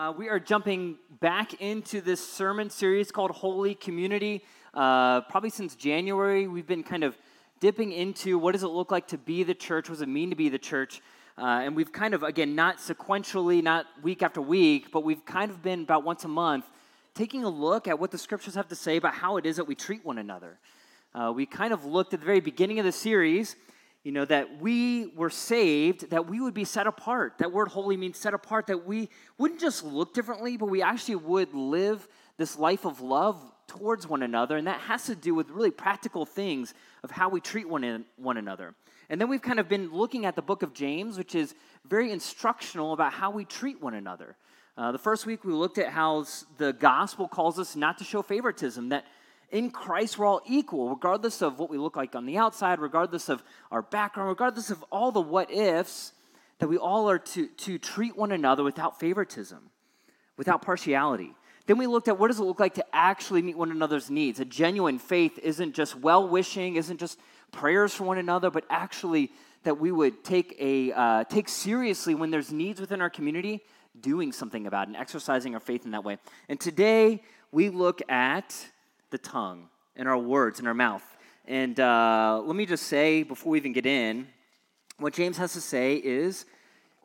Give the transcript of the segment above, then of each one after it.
Uh, we are jumping back into this sermon series called Holy Community. Uh, probably since January, we've been kind of dipping into what does it look like to be the church? What does it mean to be the church? Uh, and we've kind of, again, not sequentially, not week after week, but we've kind of been about once a month taking a look at what the scriptures have to say about how it is that we treat one another. Uh, we kind of looked at the very beginning of the series you know, that we were saved, that we would be set apart. That word holy means set apart, that we wouldn't just look differently, but we actually would live this life of love towards one another. And that has to do with really practical things of how we treat one, in, one another. And then we've kind of been looking at the book of James, which is very instructional about how we treat one another. Uh, the first week we looked at how the gospel calls us not to show favoritism, that in Christ, we're all equal, regardless of what we look like on the outside, regardless of our background, regardless of all the what ifs, that we all are to, to treat one another without favoritism, without partiality. Then we looked at what does it look like to actually meet one another's needs. A genuine faith isn't just well wishing, isn't just prayers for one another, but actually that we would take, a, uh, take seriously when there's needs within our community, doing something about it and exercising our faith in that way. And today we look at the tongue and our words and our mouth. And uh, let me just say, before we even get in, what James has to say is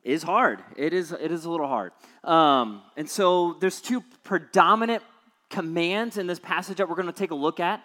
is hard. It is it is a little hard. Um, and so there's two predominant commands in this passage that we're going to take a look at.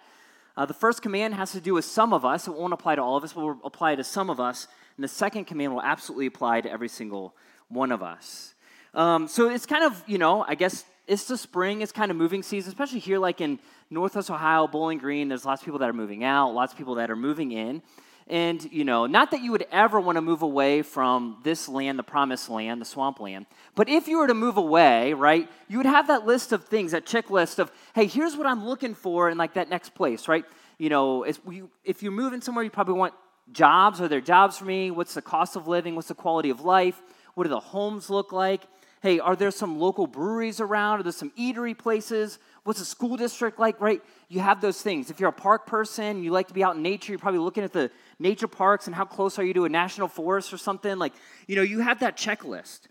Uh, the first command has to do with some of us. It won't apply to all of us, but will apply to some of us. And the second command will absolutely apply to every single one of us. Um, so it's kind of, you know, I guess it's the spring, it's kind of moving season, especially here, like in Northwest Ohio, Bowling Green. There's lots of people that are moving out, lots of people that are moving in. And, you know, not that you would ever want to move away from this land, the promised land, the swamp land, but if you were to move away, right, you would have that list of things, that checklist of, hey, here's what I'm looking for in like that next place, right? You know, if you're moving somewhere, you probably want jobs. Are there jobs for me? What's the cost of living? What's the quality of life? What do the homes look like? Hey, are there some local breweries around? Are there some eatery places? What's the school district like, right? You have those things. If you're a park person, you like to be out in nature, you're probably looking at the nature parks and how close are you to a national forest or something. Like, you know, you have that checklist.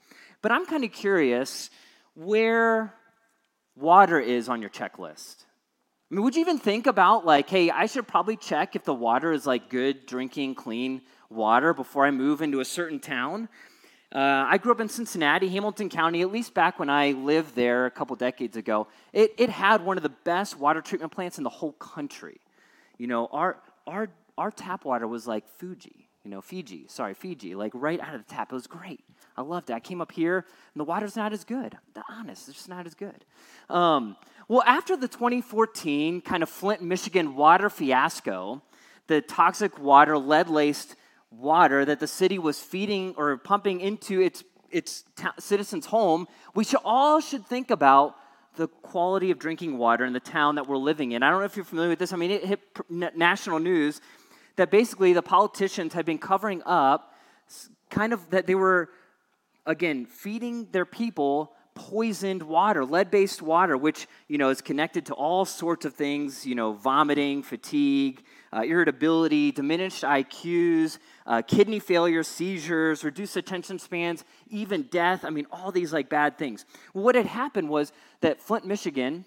But I'm kind of curious where water is on your checklist. I mean, would you even think about, like, hey, I should probably check if the water is like good, drinking, clean water before I move into a certain town? Uh, I grew up in Cincinnati, Hamilton County, at least back when I lived there a couple decades ago. It, it had one of the best water treatment plants in the whole country. You know, our, our, our tap water was like Fuji, you know, Fiji, sorry, Fiji, like right out of the tap. It was great. I loved it. I came up here, and the water's not as good. I'm honest, it's just not as good. Um, well, after the 2014 kind of Flint, Michigan water fiasco, the toxic water, lead laced water that the city was feeding or pumping into its, its citizens' home, we should all should think about the quality of drinking water in the town that we're living in. I don't know if you're familiar with this. I mean, it hit national news that basically the politicians had been covering up kind of that they were, again, feeding their people poisoned water, lead-based water, which you know is connected to all sorts of things. You know, vomiting, fatigue, uh, irritability, diminished IQs, uh, kidney failure, seizures, reduced attention spans, even death. I mean, all these like bad things. what had happened was that Flint, Michigan,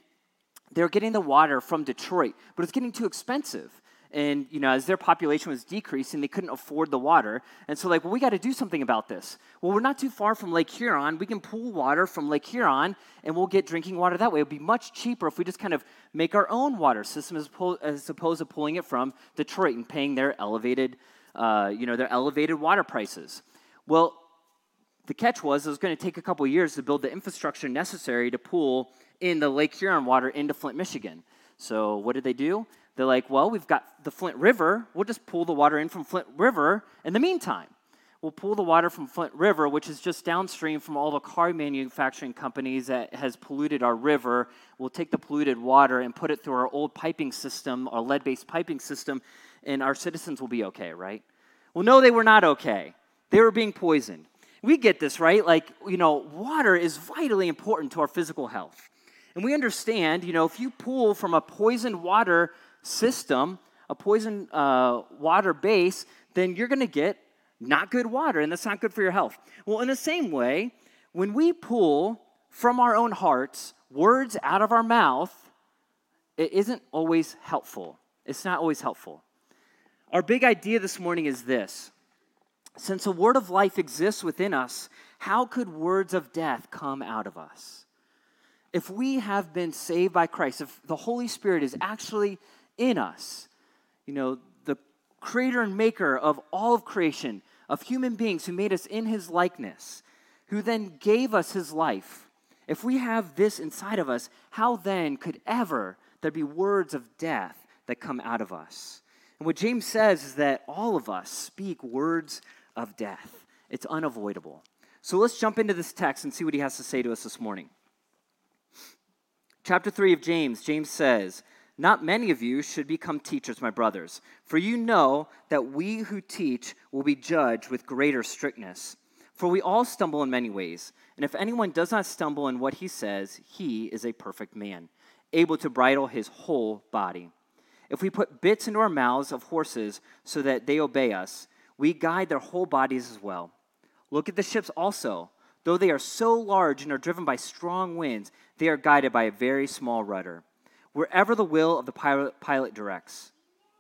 they were getting the water from Detroit, but it's getting too expensive and you know as their population was decreasing they couldn't afford the water. And so like well we got to do something about this. Well we're not too far from lake huron. We can pull water from lake huron and we'll get drinking water that way. It would be much cheaper if we just kind of make our own water system as, as opposed to pulling it from detroit and paying their elevated uh, you know their elevated water prices. Well the catch was it was going to take a couple years to build the infrastructure necessary to pull in the lake huron water into flint michigan. So what did they do they're like, well, we've got the Flint River. We'll just pull the water in from Flint River in the meantime. we'll pull the water from Flint River, which is just downstream from all the car manufacturing companies that has polluted our river. We'll take the polluted water and put it through our old piping system, our lead based piping system, and our citizens will be okay, right? Well, no, they were not okay. They were being poisoned. We get this, right? Like, you know, water is vitally important to our physical health. And we understand, you know, if you pull from a poisoned water system, a poison uh, water base, then you're going to get not good water, and that's not good for your health. Well, in the same way, when we pull from our own hearts words out of our mouth, it isn't always helpful. It's not always helpful. Our big idea this morning is this since a word of life exists within us, how could words of death come out of us? If we have been saved by Christ, if the Holy Spirit is actually in us, you know, the creator and maker of all of creation, of human beings who made us in his likeness, who then gave us his life, if we have this inside of us, how then could ever there be words of death that come out of us? And what James says is that all of us speak words of death. It's unavoidable. So let's jump into this text and see what he has to say to us this morning. Chapter 3 of James, James says, not many of you should become teachers, my brothers, for you know that we who teach will be judged with greater strictness. For we all stumble in many ways, and if anyone does not stumble in what he says, he is a perfect man, able to bridle his whole body. If we put bits into our mouths of horses so that they obey us, we guide their whole bodies as well. Look at the ships also. Though they are so large and are driven by strong winds, they are guided by a very small rudder wherever the will of the pilot, directs.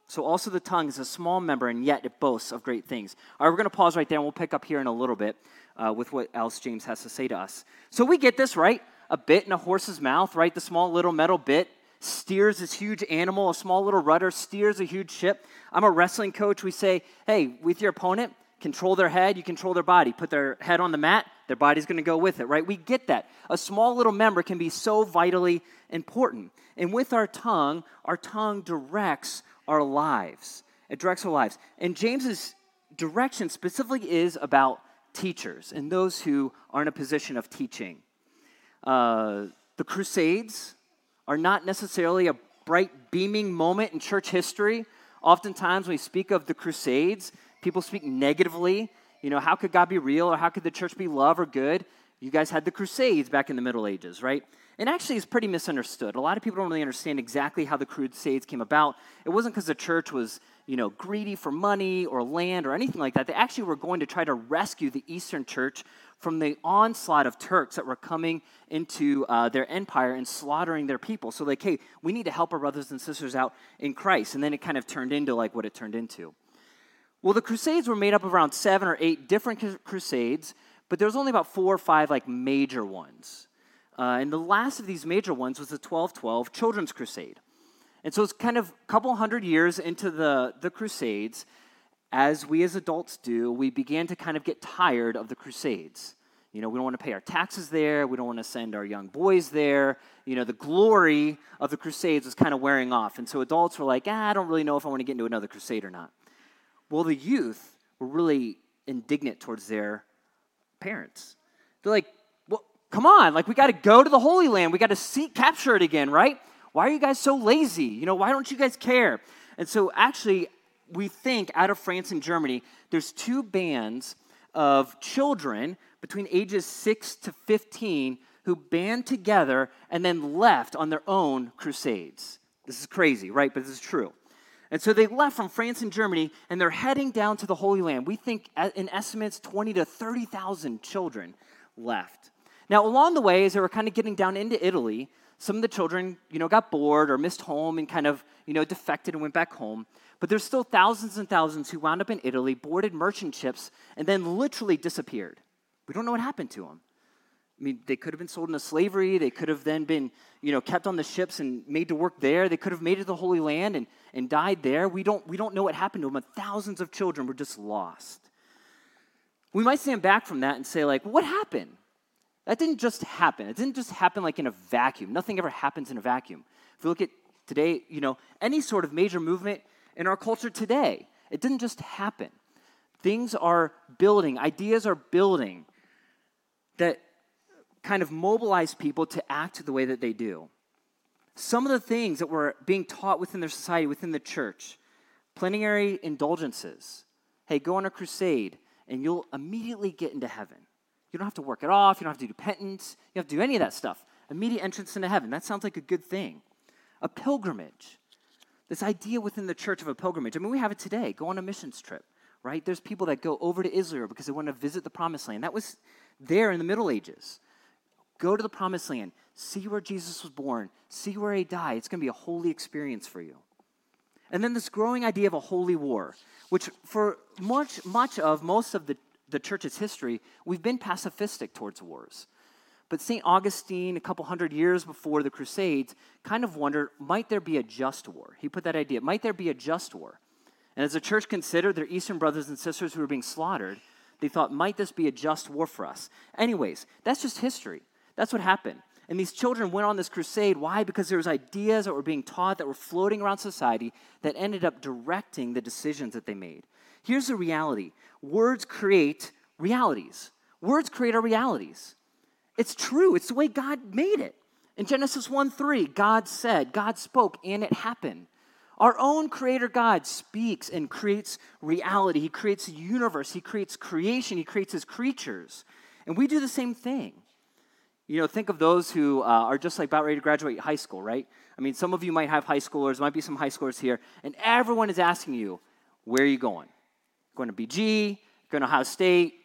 So also the tongue is a small member, and yet it boasts of great things. All right, we're going to pause right there, and we'll pick up here in a little bit uh, with what else James has to say to us. So we get this, right? A bit in a horse's mouth, right? The small little metal bit steers this huge animal. A small little rudder steers a huge ship. I'm a wrestling coach. We say, hey, with your opponent, control their head, you control their body. Put their head on the mat, their body's going to go with it, right? We get that. A small little member can be so vitally important. And with our tongue, our tongue directs our lives. It directs our lives. And James's direction specifically is about teachers and those who are in a position of teaching. Uh, the Crusades are not necessarily a bright, beaming moment in church history. Oftentimes, when we speak of the Crusades, people speak negatively. You know, how could God be real or how could the church be love or good? You guys had the Crusades back in the Middle Ages, right? And actually, it's pretty misunderstood. A lot of people don't really understand exactly how the Crusades came about. It wasn't because the church was, you know, greedy for money or land or anything like that. They actually were going to try to rescue the Eastern Church from the onslaught of Turks that were coming into uh, their empire and slaughtering their people. So, like, hey, we need to help our brothers and sisters out in Christ. And then it kind of turned into like what it turned into. Well, the Crusades were made up of around seven or eight different crusades, but there was only about four or five like major ones. Uh, and the last of these major ones was the 1212 Children's Crusade. And so it's kind of a couple hundred years into the, the Crusades, as we as adults do, we began to kind of get tired of the Crusades. You know, we don't want to pay our taxes there. We don't want to send our young boys there. You know, the glory of the Crusades was kind of wearing off. And so adults were like, ah, I don't really know if I want to get into another crusade or not. Well, the youth were really indignant towards their parents. They're like, well, come on, like we got to go to the Holy Land. We got to see, capture it again, right? Why are you guys so lazy? You know, why don't you guys care? And so actually, we think out of France and Germany, there's two bands of children between ages 6 to 15 who band together and then left on their own crusades. This is crazy, right? But this is true. And so they left from France and Germany and they're heading down to the Holy Land. We think in estimates 20 to 30,000 children left. Now, along the way, as they were kind of getting down into Italy, some of the children, you know, got bored or missed home and kind of, you know, defected and went back home. But there's still thousands and thousands who wound up in Italy, boarded merchant ships, and then literally disappeared. We don't know what happened to them. I mean, they could have been sold into slavery. They could have then been, you know, kept on the ships and made to work there. They could have made it to the Holy Land and, and died there. We don't, we don't know what happened to them, but thousands of children were just lost. We might stand back from that and say, like, what happened? That didn't just happen. It didn't just happen like in a vacuum. Nothing ever happens in a vacuum. If you look at today, you know, any sort of major movement in our culture today, it didn't just happen. Things are building, ideas are building that kind of mobilize people to act the way that they do. Some of the things that were being taught within their society, within the church, plenary indulgences. Hey, go on a crusade and you'll immediately get into heaven. You don't have to work it off, you don't have to do penance, you don't have to do any of that stuff. Immediate entrance into heaven. That sounds like a good thing. A pilgrimage. This idea within the church of a pilgrimage. I mean, we have it today. Go on a missions trip, right? There's people that go over to Israel because they want to visit the promised land. That was there in the Middle Ages. Go to the promised land, see where Jesus was born, see where he died. It's going to be a holy experience for you. And then this growing idea of a holy war, which for much, much of most of the, the church's history, we've been pacifistic towards wars. But St. Augustine, a couple hundred years before the Crusades, kind of wondered might there be a just war? He put that idea might there be a just war? And as the church considered their Eastern brothers and sisters who were being slaughtered, they thought, might this be a just war for us? Anyways, that's just history. That's what happened. And these children went on this crusade. Why? Because there was ideas that were being taught that were floating around society that ended up directing the decisions that they made. Here's the reality words create realities. Words create our realities. It's true. It's the way God made it. In Genesis 1 3, God said, God spoke, and it happened. Our own creator God speaks and creates reality. He creates the universe, He creates creation, He creates His creatures. And we do the same thing. You know, think of those who uh, are just like about ready to graduate high school, right? I mean, some of you might have high schoolers, might be some high schoolers here, and everyone is asking you, where are you going? Going to BG, going to Ohio State,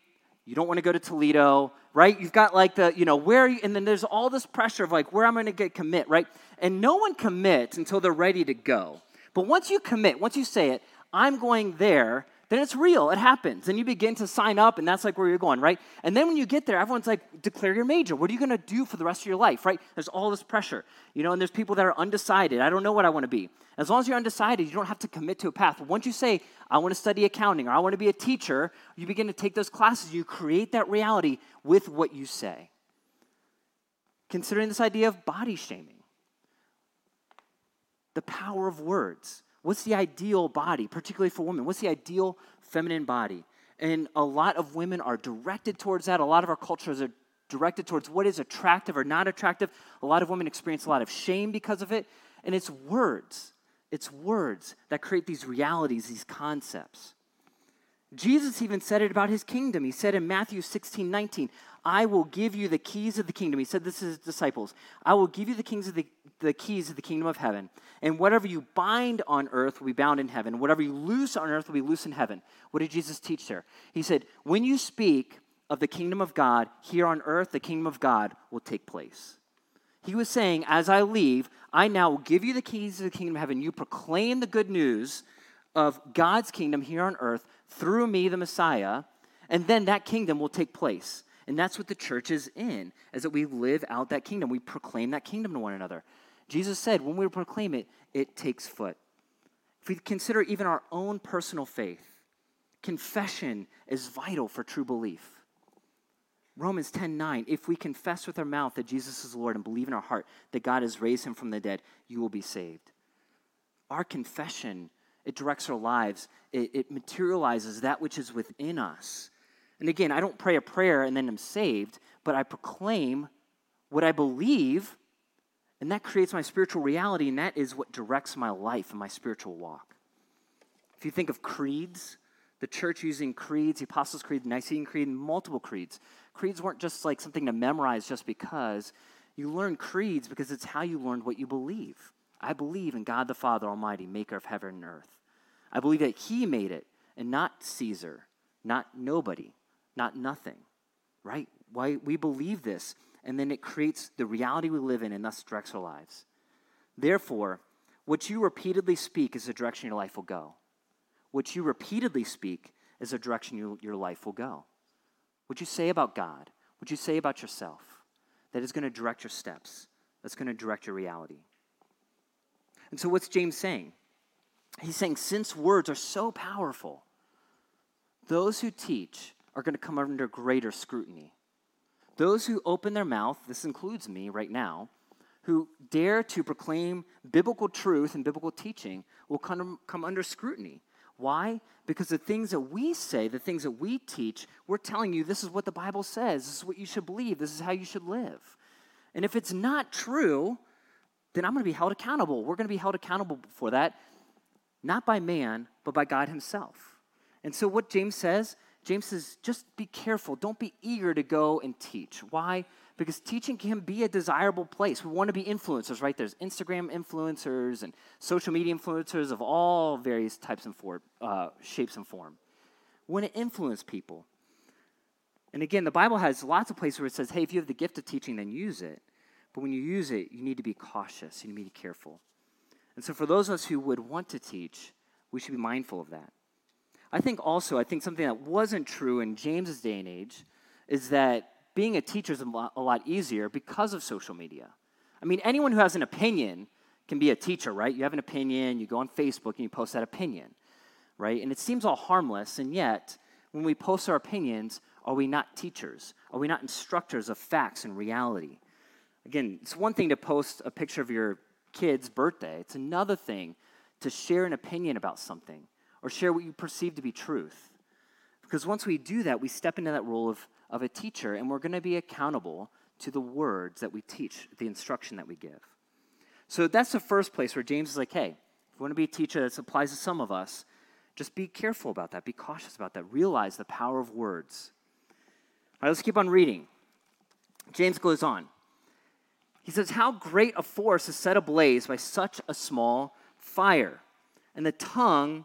you don't want to go to Toledo, right? You've got like the, you know, where, you, and then there's all this pressure of like where am I'm going to get commit, right? And no one commits until they're ready to go. But once you commit, once you say it, I'm going there, then it's real. It happens. And you begin to sign up, and that's like where you're going, right? And then when you get there, everyone's like, declare your major. What are you going to do for the rest of your life, right? There's all this pressure, you know, and there's people that are undecided. I don't know what I want to be. As long as you're undecided, you don't have to commit to a path. Once you say, I want to study accounting or I want to be a teacher, you begin to take those classes. You create that reality with what you say. Considering this idea of body shaming, the power of words. What's the ideal body, particularly for women? What's the ideal feminine body? And a lot of women are directed towards that. A lot of our cultures are directed towards what is attractive or not attractive. A lot of women experience a lot of shame because of it. And it's words. It's words that create these realities, these concepts. Jesus even said it about his kingdom. He said in Matthew 16, 19, I will give you the keys of the kingdom. He said this to his disciples. I will give you the, kings of the, the keys of the kingdom of heaven. And whatever you bind on earth will be bound in heaven. Whatever you loose on earth will be loose in heaven. What did Jesus teach there? He said, When you speak of the kingdom of God here on earth, the kingdom of God will take place. He was saying, As I leave, I now will give you the keys of the kingdom of heaven. You proclaim the good news of God's kingdom here on earth through me, the Messiah, and then that kingdom will take place. And that's what the church is in, is that we live out that kingdom. We proclaim that kingdom to one another. Jesus said, when we proclaim it, it takes foot. If we consider even our own personal faith, confession is vital for true belief. Romans 10 9, if we confess with our mouth that Jesus is Lord and believe in our heart that God has raised him from the dead, you will be saved. Our confession, it directs our lives, it, it materializes that which is within us. And again, I don't pray a prayer and then I'm saved, but I proclaim what I believe, and that creates my spiritual reality, and that is what directs my life and my spiritual walk. If you think of creeds, the church using creeds, the Apostles' Creed, the Nicene Creed, and multiple creeds. Creeds weren't just like something to memorize just because. You learn creeds because it's how you learned what you believe. I believe in God the Father Almighty, maker of heaven and earth. I believe that He made it, and not Caesar, not nobody not nothing, right? Why we believe this, and then it creates the reality we live in and thus directs our lives. Therefore, what you repeatedly speak is the direction your life will go. What you repeatedly speak is the direction you, your life will go. What you say about God, what you say about yourself, that is going to direct your steps, that's going to direct your reality. And so, what's James saying? He's saying, since words are so powerful, those who teach are going to come under greater scrutiny. Those who open their mouth, this includes me right now, who dare to proclaim biblical truth and biblical teaching will come, come under scrutiny. Why? Because the things that we say, the things that we teach, we're telling you this is what the Bible says, this is what you should believe, this is how you should live. And if it's not true, then I'm going to be held accountable. We're going to be held accountable for that, not by man, but by God Himself. And so, what James says, James says, just be careful. Don't be eager to go and teach. Why? Because teaching can be a desirable place. We want to be influencers, right? There's Instagram influencers and social media influencers of all various types and form, uh, shapes and form. We want to influence people. And again, the Bible has lots of places where it says, hey, if you have the gift of teaching, then use it. But when you use it, you need to be cautious, you need to be careful. And so, for those of us who would want to teach, we should be mindful of that. I think also, I think something that wasn't true in James's day and age is that being a teacher is a lot, a lot easier because of social media. I mean, anyone who has an opinion can be a teacher, right? You have an opinion, you go on Facebook and you post that opinion, right? And it seems all harmless, and yet, when we post our opinions, are we not teachers? Are we not instructors of facts and reality? Again, it's one thing to post a picture of your kid's birthday, it's another thing to share an opinion about something or share what you perceive to be truth. Because once we do that, we step into that role of, of a teacher and we're going to be accountable to the words that we teach, the instruction that we give. So that's the first place where James is like, hey, if you want to be a teacher, this applies to some of us, just be careful about that, be cautious about that, realize the power of words. All right, let's keep on reading. James goes on. He says, How great a force is set ablaze by such a small fire. And the tongue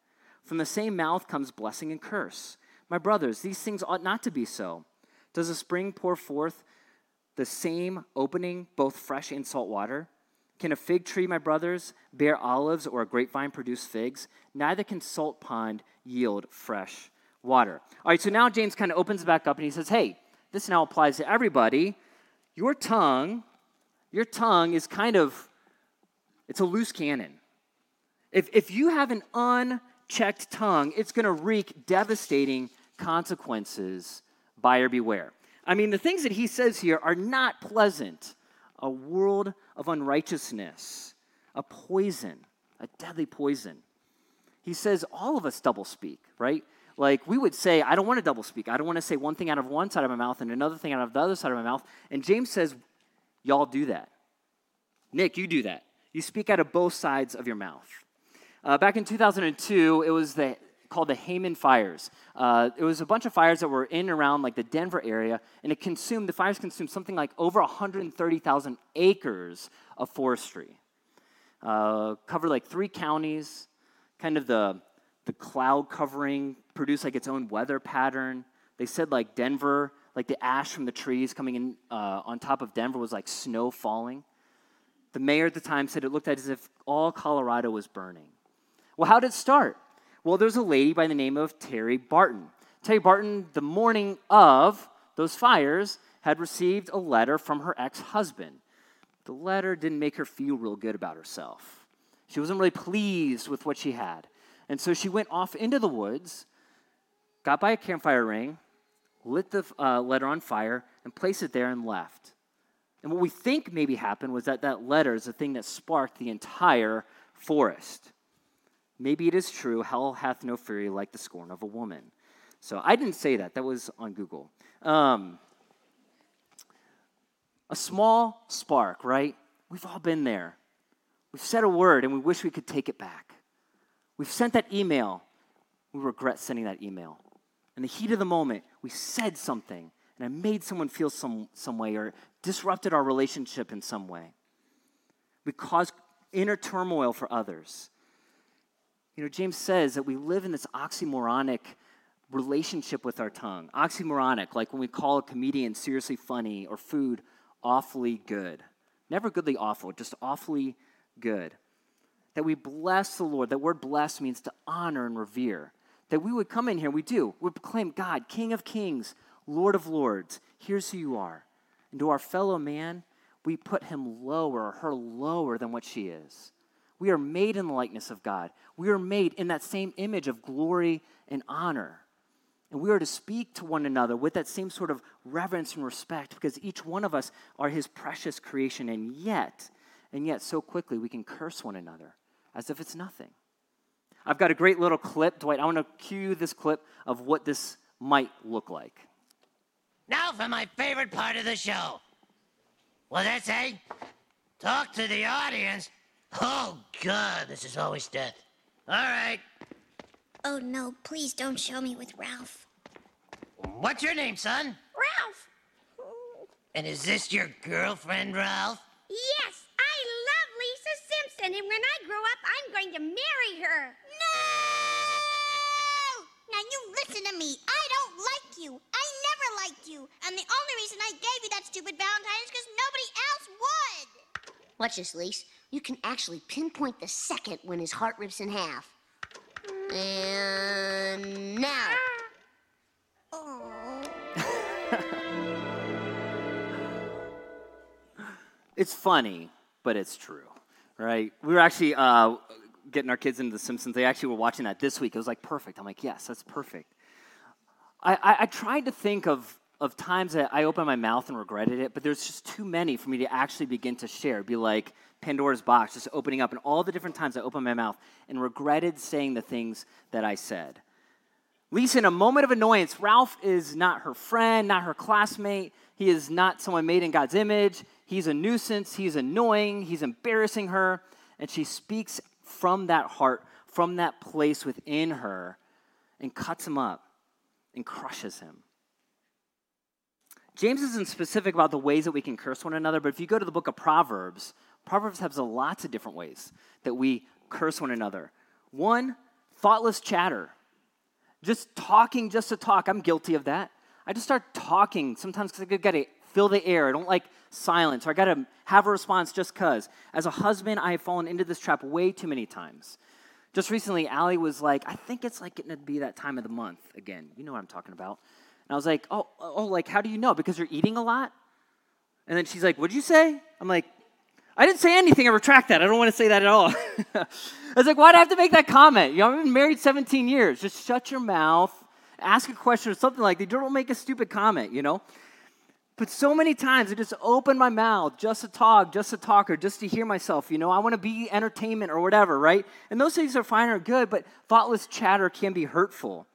From the same mouth comes blessing and curse. My brothers, these things ought not to be so. Does a spring pour forth the same opening, both fresh and salt water? Can a fig tree, my brothers, bear olives or a grapevine produce figs? Neither can salt pond yield fresh water. All right, so now James kind of opens back up and he says, Hey, this now applies to everybody. Your tongue, your tongue is kind of, it's a loose cannon. If, if you have an un checked tongue, it's going to wreak devastating consequences. Buyer beware. I mean, the things that he says here are not pleasant. A world of unrighteousness, a poison, a deadly poison. He says all of us double speak, right? Like we would say, I don't want to double speak. I don't want to say one thing out of one side of my mouth and another thing out of the other side of my mouth. And James says, Y'all do that. Nick, you do that. You speak out of both sides of your mouth. Uh, back in 2002, it was the, called the Hayman fires. Uh, it was a bunch of fires that were in and around like the Denver area, and it consumed, the fires consumed something like over 130,000 acres of forestry. Uh, covered like three counties, kind of the, the cloud covering produced like its own weather pattern. They said like Denver, like the ash from the trees coming in uh, on top of Denver was like snow falling. The mayor at the time said it looked as if all Colorado was burning. Well, how did it start? Well, there's a lady by the name of Terry Barton. Terry Barton, the morning of those fires, had received a letter from her ex husband. The letter didn't make her feel real good about herself. She wasn't really pleased with what she had. And so she went off into the woods, got by a campfire ring, lit the uh, letter on fire, and placed it there and left. And what we think maybe happened was that that letter is the thing that sparked the entire forest. Maybe it is true, hell hath no fury like the scorn of a woman. So I didn't say that, that was on Google. Um, a small spark, right? We've all been there. We've said a word and we wish we could take it back. We've sent that email. We regret sending that email. In the heat of the moment, we said something and it made someone feel some, some way or disrupted our relationship in some way. We caused inner turmoil for others. You know, James says that we live in this oxymoronic relationship with our tongue. Oxymoronic, like when we call a comedian seriously funny or food awfully good. Never goodly awful, just awfully good. That we bless the Lord. That word bless means to honor and revere, that we would come in here, we do, we proclaim God, King of kings, Lord of lords. Here's who you are. And to our fellow man, we put him lower, her lower than what she is. We are made in the likeness of God. We are made in that same image of glory and honor. And we are to speak to one another with that same sort of reverence and respect because each one of us are his precious creation. And yet, and yet, so quickly we can curse one another as if it's nothing. I've got a great little clip. Dwight, I want to cue this clip of what this might look like. Now for my favorite part of the show. What's that say? Talk to the audience? Oh, God, this is always death. All right. Oh no, please don't show me with Ralph. What's your name, son? Ralph! And is this your girlfriend, Ralph? Yes, I love Lisa Simpson, and when I grow up, I'm going to marry her. No! Now you listen to me. I don't like you. I never liked you. And the only reason I gave you that stupid Valentine is because nobody else would. Watch this, Lise. You can actually pinpoint the second when his heart rips in half. And now. It's funny, but it's true, right? We were actually uh, getting our kids into The Simpsons. They actually were watching that this week. It was like perfect. I'm like, yes, that's perfect. I, I, I tried to think of, of times that I opened my mouth and regretted it, but there's just too many for me to actually begin to share. Be like Pandora's box, just opening up, and all the different times I opened my mouth and regretted saying the things that I said. Lisa, in a moment of annoyance, Ralph is not her friend, not her classmate. He is not someone made in God's image. He's a nuisance. He's annoying. He's embarrassing her. And she speaks from that heart, from that place within her, and cuts him up and crushes him. James isn't specific about the ways that we can curse one another, but if you go to the book of Proverbs, Proverbs has lots of different ways that we curse one another. One, thoughtless chatter. Just talking just to talk. I'm guilty of that. I just start talking sometimes because I got to fill the air. I don't like silence, or I got to have a response just because. As a husband, I have fallen into this trap way too many times. Just recently, Allie was like, I think it's like getting to be that time of the month again. You know what I'm talking about. And I was like, oh, oh, oh, like, how do you know? Because you're eating a lot? And then she's like, what'd you say? I'm like, I didn't say anything. I retract that. I don't want to say that at all. I was like, why'd I have to make that comment? You know, I've been married 17 years. Just shut your mouth, ask a question or something like that. Don't make a stupid comment, you know? But so many times I just open my mouth just to talk, just to talk, or just to hear myself. You know, I want to be entertainment or whatever, right? And those things are fine or good, but thoughtless chatter can be hurtful.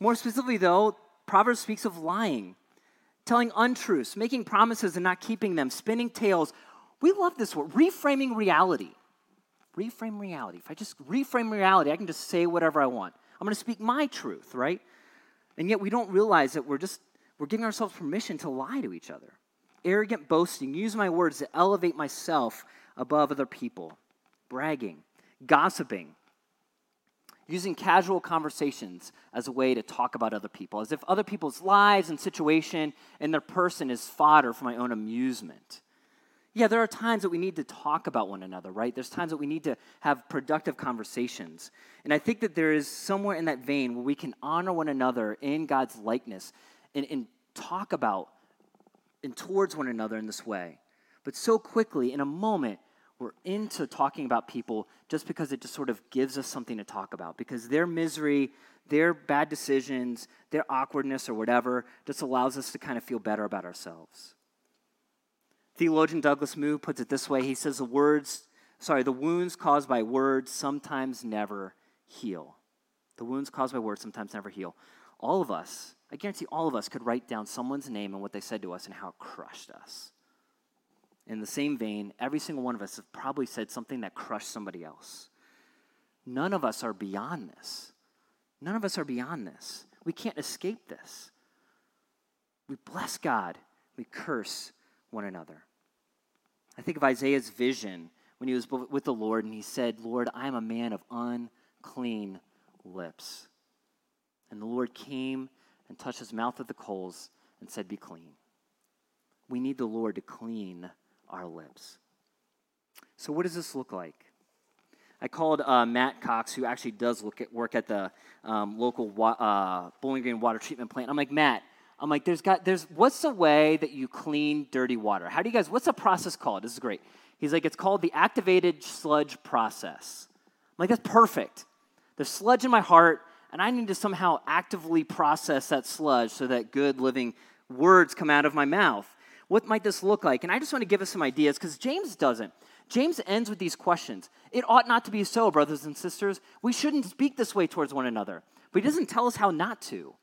More specifically, though, Proverbs speaks of lying, telling untruths, making promises and not keeping them, spinning tales. We love this word, reframing reality. Reframe reality. If I just reframe reality, I can just say whatever I want. I'm going to speak my truth, right? And yet we don't realize that we're just we're giving ourselves permission to lie to each other. Arrogant boasting, use my words to elevate myself above other people. Bragging, gossiping, using casual conversations as a way to talk about other people, as if other people's lives and situation and their person is fodder for my own amusement. Yeah, there are times that we need to talk about one another, right? There's times that we need to have productive conversations. And I think that there is somewhere in that vein where we can honor one another in God's likeness and, and talk about and towards one another in this way. But so quickly, in a moment, we're into talking about people just because it just sort of gives us something to talk about. Because their misery, their bad decisions, their awkwardness, or whatever, just allows us to kind of feel better about ourselves. Theologian Douglas Moo puts it this way he says, The words, sorry, the wounds caused by words sometimes never heal. The wounds caused by words sometimes never heal. All of us, I guarantee all of us could write down someone's name and what they said to us and how it crushed us. In the same vein, every single one of us have probably said something that crushed somebody else. None of us are beyond this. None of us are beyond this. We can't escape this. We bless God, we curse one another. I think of Isaiah's vision when he was with the Lord and he said, Lord, I am a man of unclean lips. And the Lord came and touched his mouth with the coals and said, Be clean. We need the Lord to clean our lips. So, what does this look like? I called uh, Matt Cox, who actually does at, work at the um, local wa- uh, Bowling Green water treatment plant. I'm like, Matt, I'm like, there's got, there's, what's the way that you clean dirty water? How do you guys, what's the process called? This is great. He's like, it's called the activated sludge process. I'm like, that's perfect. There's sludge in my heart, and I need to somehow actively process that sludge so that good living words come out of my mouth. What might this look like? And I just want to give us some ideas because James doesn't. James ends with these questions. It ought not to be so, brothers and sisters. We shouldn't speak this way towards one another. But he doesn't tell us how not to.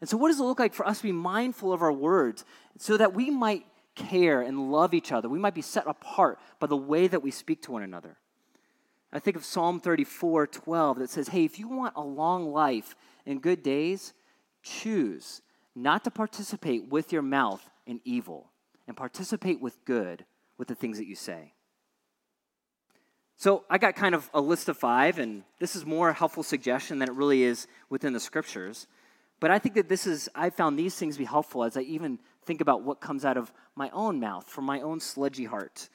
And so, what does it look like for us to be mindful of our words so that we might care and love each other? We might be set apart by the way that we speak to one another. I think of Psalm 34 12 that says, Hey, if you want a long life and good days, choose not to participate with your mouth in evil and participate with good with the things that you say. So I got kind of a list of five, and this is more a helpful suggestion than it really is within the scriptures. But I think that this is, I found these things to be helpful as I even think about what comes out of my own mouth from my own sludgy heart.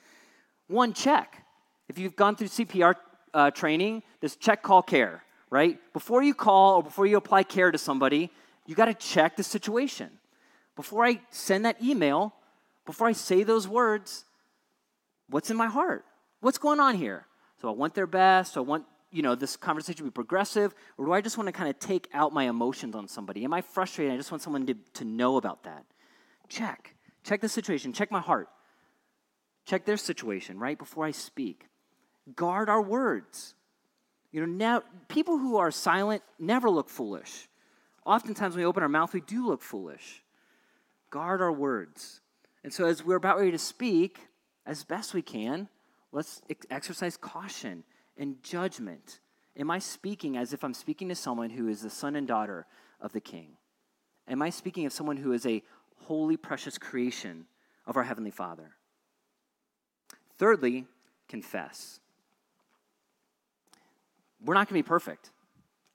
One, check. If you've gone through CPR uh, training, this check, call, care, right? Before you call or before you apply care to somebody, you got to check the situation. Before I send that email, before I say those words, what's in my heart? What's going on here? So I want their best. So I want you know this conversation to be progressive, or do I just want to kind of take out my emotions on somebody? Am I frustrated? I just want someone to, to know about that. Check. Check the situation. Check my heart. Check their situation right before I speak. Guard our words. You know, now people who are silent never look foolish. Oftentimes when we open our mouth, we do look foolish. Guard our words. And so as we're about ready to speak, as best we can, let's ex- exercise caution and judgment. Am I speaking as if I'm speaking to someone who is the son and daughter of the king? Am I speaking of someone who is a holy, precious creation of our Heavenly Father? Thirdly, confess. We're not going to be perfect.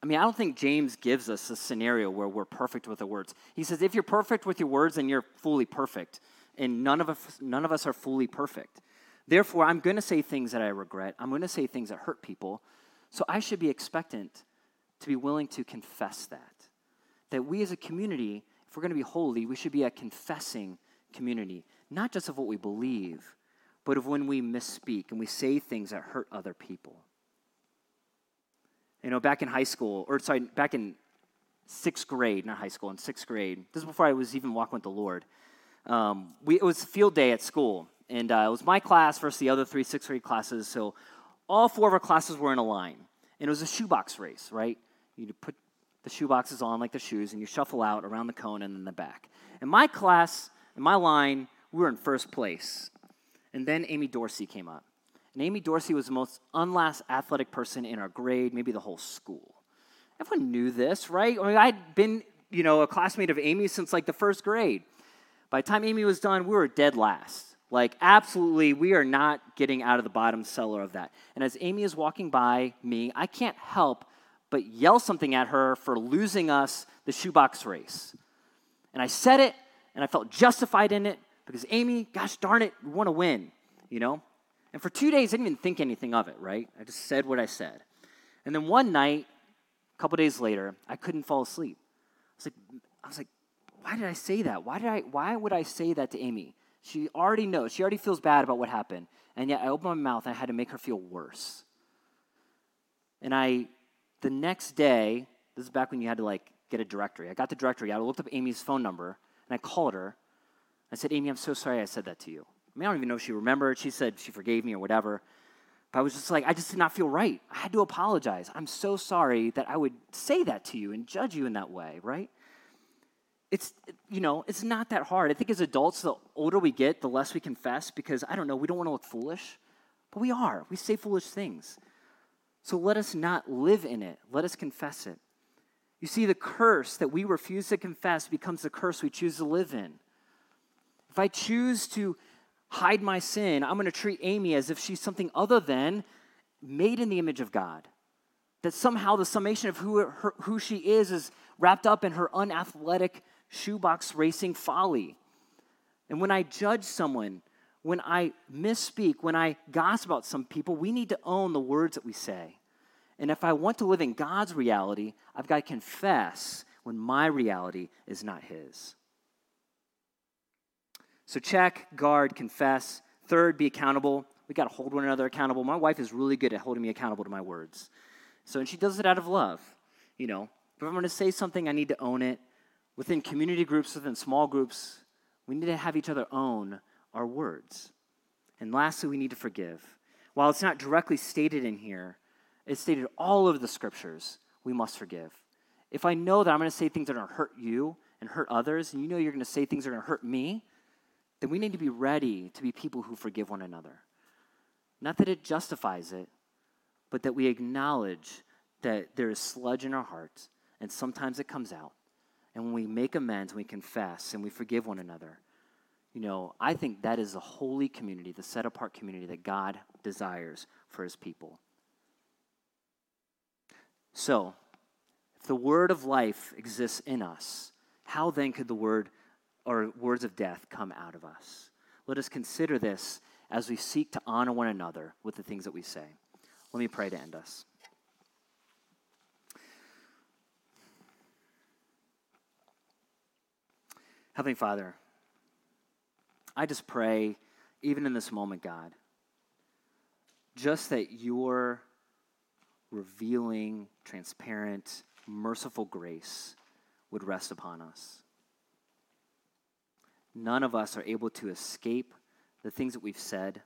I mean, I don't think James gives us a scenario where we're perfect with the words. He says, if you're perfect with your words, then you're fully perfect. And none of us, none of us are fully perfect. Therefore, I'm going to say things that I regret. I'm going to say things that hurt people. So I should be expectant to be willing to confess that. That we as a community, if we're going to be holy, we should be a confessing community, not just of what we believe, but of when we misspeak and we say things that hurt other people. You know, back in high school, or sorry, back in sixth grade, not high school, in sixth grade, this is before I was even walking with the Lord. Um, we, it was field day at school, and uh, it was my class versus the other three sixth grade classes. So all four of our classes were in a line. And it was a shoebox race, right? You put the shoeboxes on like the shoes, and you shuffle out around the cone and then the back. In my class, in my line, we were in first place. And then Amy Dorsey came up. And Amy Dorsey was the most unlast athletic person in our grade, maybe the whole school. Everyone knew this, right? I mean, I'd been, you know, a classmate of Amy since like the first grade. By the time Amy was done, we were dead last. Like, absolutely, we are not getting out of the bottom cellar of that. And as Amy is walking by me, I can't help but yell something at her for losing us the shoebox race. And I said it, and I felt justified in it because Amy, gosh darn it, we want to win, you know? And for two days, I didn't even think anything of it, right? I just said what I said. And then one night, a couple days later, I couldn't fall asleep. I was like, I was like, why did I say that? Why did I? Why would I say that to Amy? She already knows. She already feels bad about what happened. And yet I opened my mouth and I had to make her feel worse. And I, the next day, this is back when you had to like get a directory. I got the directory. I looked up Amy's phone number and I called her. I said, Amy, I'm so sorry I said that to you. I mean, I don't even know if she remembered. She said she forgave me or whatever. But I was just like, I just did not feel right. I had to apologize. I'm so sorry that I would say that to you and judge you in that way, right? It's you know it's not that hard. I think as adults the older we get the less we confess because i don't know we don't want to look foolish but we are. We say foolish things. So let us not live in it. Let us confess it. You see the curse that we refuse to confess becomes the curse we choose to live in. If i choose to hide my sin i'm going to treat amy as if she's something other than made in the image of god. That somehow the summation of who, her, who she is is wrapped up in her unathletic shoebox racing folly. And when I judge someone, when I misspeak, when I gossip about some people, we need to own the words that we say. And if I want to live in God's reality, I've got to confess when my reality is not His. So check, guard, confess. Third, be accountable. We got to hold one another accountable. My wife is really good at holding me accountable to my words. So, and she does it out of love. You know, if I'm going to say something, I need to own it. Within community groups, within small groups, we need to have each other own our words. And lastly, we need to forgive. While it's not directly stated in here, it's stated all over the scriptures, we must forgive. If I know that I'm going to say things that are going to hurt you and hurt others, and you know you're going to say things that are going to hurt me, then we need to be ready to be people who forgive one another. Not that it justifies it, but that we acknowledge that there is sludge in our hearts, and sometimes it comes out. And when we make amends, we confess, and we forgive one another, you know, I think that is the holy community, the set apart community that God desires for his people. So, if the word of life exists in us, how then could the word or words of death come out of us? Let us consider this as we seek to honor one another with the things that we say. Let me pray to end us. Heavenly Father, I just pray, even in this moment, God, just that your revealing, transparent, merciful grace would rest upon us. None of us are able to escape the things that we've said,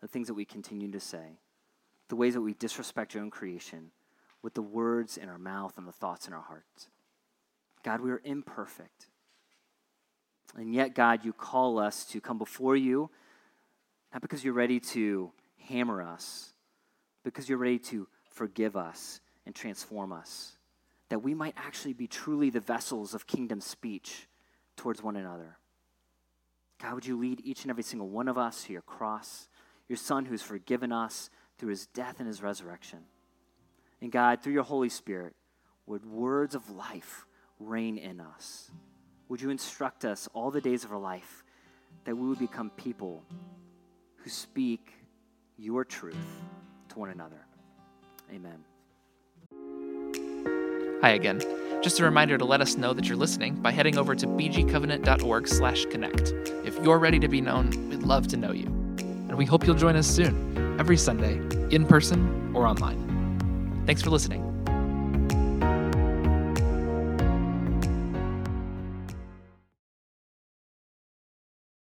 the things that we continue to say, the ways that we disrespect your own creation with the words in our mouth and the thoughts in our hearts. God, we are imperfect. And yet, God, you call us to come before you, not because you're ready to hammer us, because you're ready to forgive us and transform us, that we might actually be truly the vessels of kingdom speech towards one another. God, would you lead each and every single one of us to your cross, your Son who's forgiven us through his death and his resurrection. And God, through your Holy Spirit, would words of life reign in us. Would you instruct us all the days of our life that we would become people who speak your truth to one another? Amen. Hi again. Just a reminder to let us know that you're listening by heading over to bgcovenant.org/connect. If you're ready to be known, we'd love to know you. And we hope you'll join us soon, every Sunday, in person or online. Thanks for listening.